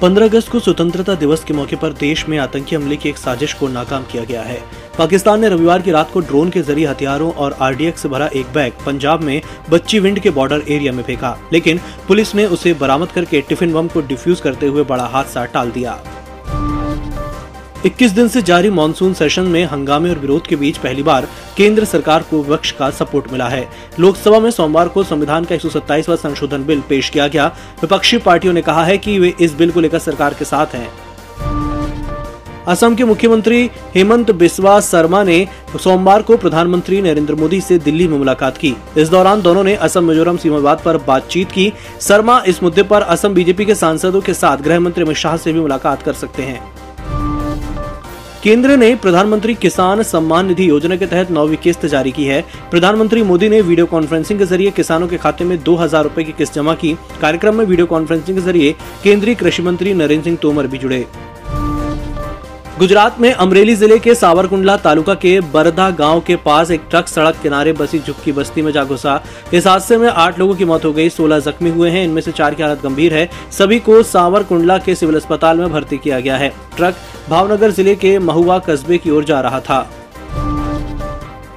15 अगस्त को स्वतंत्रता दिवस के मौके पर देश में आतंकी हमले की एक साजिश को नाकाम किया गया है। पाकिस्तान ने रविवार की रात को ड्रोन के ज़रिए हथियारों और आरडीएक्स से भरा एक बैग पंजाब में बच्ची विंड के बॉर्डर एरिया में फेंका, लेकिन पुलिस ने उसे बरामद करके टिफ़िन बम को डिफ्यूज करते हुए बड़ा हादसा टाल दिया। 21 दिन से जारी मानसून सेशन में हंगामे और विरोध के बीच पहली बार केंद्र सरकार को विपक्ष का सपोर्ट मिला है। लोकसभा में सोमवार को संविधान का एक संशोधन बिल पेश किया गया। विपक्षी पार्टियों ने कहा है कि वे इस बिल को लेकर सरकार के साथ हैं। असम के मुख्यमंत्री हेमंत बिस्वा शर्मा ने सोमवार को प्रधानमंत्री नरेंद्र मोदी से दिल्ली में मुलाकात की। इस दौरान दोनों ने असम मिजोरम सीमा विवाद पर बातचीत की। शर्मा इस मुद्दे पर असम बीजेपी के सांसदों के साथ गृह मंत्री अमित शाह से भी मुलाकात कर सकते हैं। केंद्र ने प्रधानमंत्री किसान सम्मान निधि योजना के तहत नौवीं किस्त जारी की है। प्रधानमंत्री मोदी ने वीडियो कॉन्फ्रेंसिंग के ज़रिए किसानों के खाते में दो हज़ार रूपए की किस्त जमा की। कार्यक्रम में वीडियो कॉन्फ्रेंसिंग के ज़रिए केंद्रीय कृषि मंत्री नरेंद्र सिंह तोमर भी जुड़े। गुजरात में अमरेली ज़िले के सावरकुंडला तालुका के बरदा गाँव के पास एक ट्रक सड़क किनारे बसी झुक्की बस्ती में जा घुसा। इस हादसे में आठ लोगों की मौत हो गई, सोलह जख्मी हुए हैं। इनमें से चार की हालत गंभीर है। सभी को सावरकुंडला के सिविल अस्पताल में भर्ती किया गया है। ट्रक भावनगर ज़िले के महुआ कस्बे की ओर जा रहा था।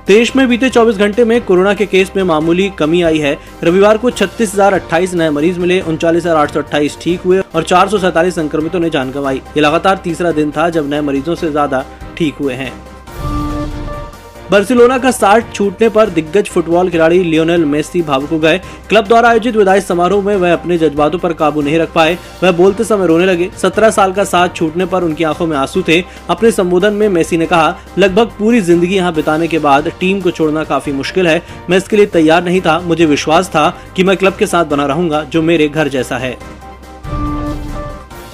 देश में बीते 24 घंटे में कोरोना के केस में मामूली कमी आई है। रविवार को छत्तीस नए मरीज़ मिले, उनचालीस ठीक हुए और चार संक्रमितों ने जान गंवाई। ये लगातार तीसरा दिन था जब नए मरीजों से ज़्यादा ठीक हुए हैं। बार्सिलोना का साठ छूटने पर दिग्गज फुटबॉल खिलाड़ी लियोनेल मेसी भावुक हो गए। क्लब द्वारा आयोजित विदाई समारोह में वह अपने जज्बातों पर काबू नहीं रख पाए। वह बोलते समय रोने लगे। सत्रह साल का साथ छूटने पर उनकी आँखों में आँसू थे। अपने संबोधन में मेसी ने कहा, लगभग पूरी ज़िंदगी यहाँ बिताने के बाद टीम को छोड़ना काफ़ी मुश्किल है। मैं इसके लिए तैयार नहीं था। मुझे विश्वास था कि मैं क्लब के साथ बना रहूँगा, जो मेरे घर जैसा है।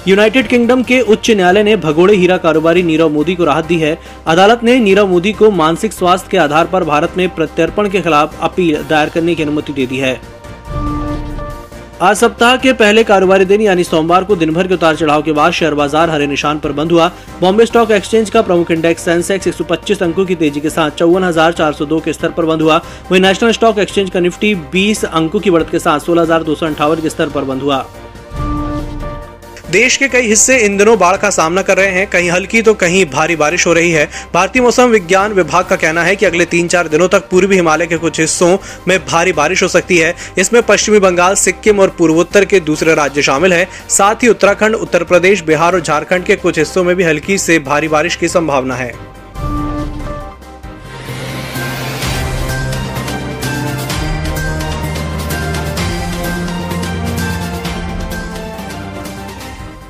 यूनाइटेड किंगडम के उच्च न्यायालय ने भगोड़े हीरा कारोबारी नीरव मोदी को राहत दी है। अदालत ने नीरव मोदी को मानसिक स्वास्थ्य के आधार पर भारत में प्रत्यर्पण के खिलाफ अपील दायर करने की अनुमति दे दी है। आज सप्ताह के पहले कारोबारी दिन, यानी सोमवार को दिन भर के उतार चढ़ाव के बाद शेयर बाज़ार हरे निशान पर बंद हुआ। बॉम्बे स्टॉक एक्सचेंज का प्रमुख इंडेक्स सेंसेक्स 125 अंकों की तेज़ी के साथ चौवन के स्तर पर बंद हुआ। वहीं नेशनल स्टॉक एक्सचेंज का निफ्टी 20 अंकों की बढ़त के साथ सोलह के स्तर पर बंद हुआ। देश के कई हिस्से इन दिनों बाढ़ का सामना कर रहे हैं। कहीं हल्की तो कहीं भारी बारिश हो रही है। भारतीय मौसम विज्ञान विभाग का कहना है कि अगले तीन चार दिनों तक पूर्वी हिमालय के कुछ हिस्सों में भारी बारिश हो सकती है। इसमें पश्चिमी बंगाल, सिक्किम और पूर्वोत्तर के दूसरे राज्य शामिल है। साथ ही उत्तराखंड, उत्तर प्रदेश, बिहार और झारखंड के कुछ हिस्सों में भी हल्की से भारी बारिश की संभावना है।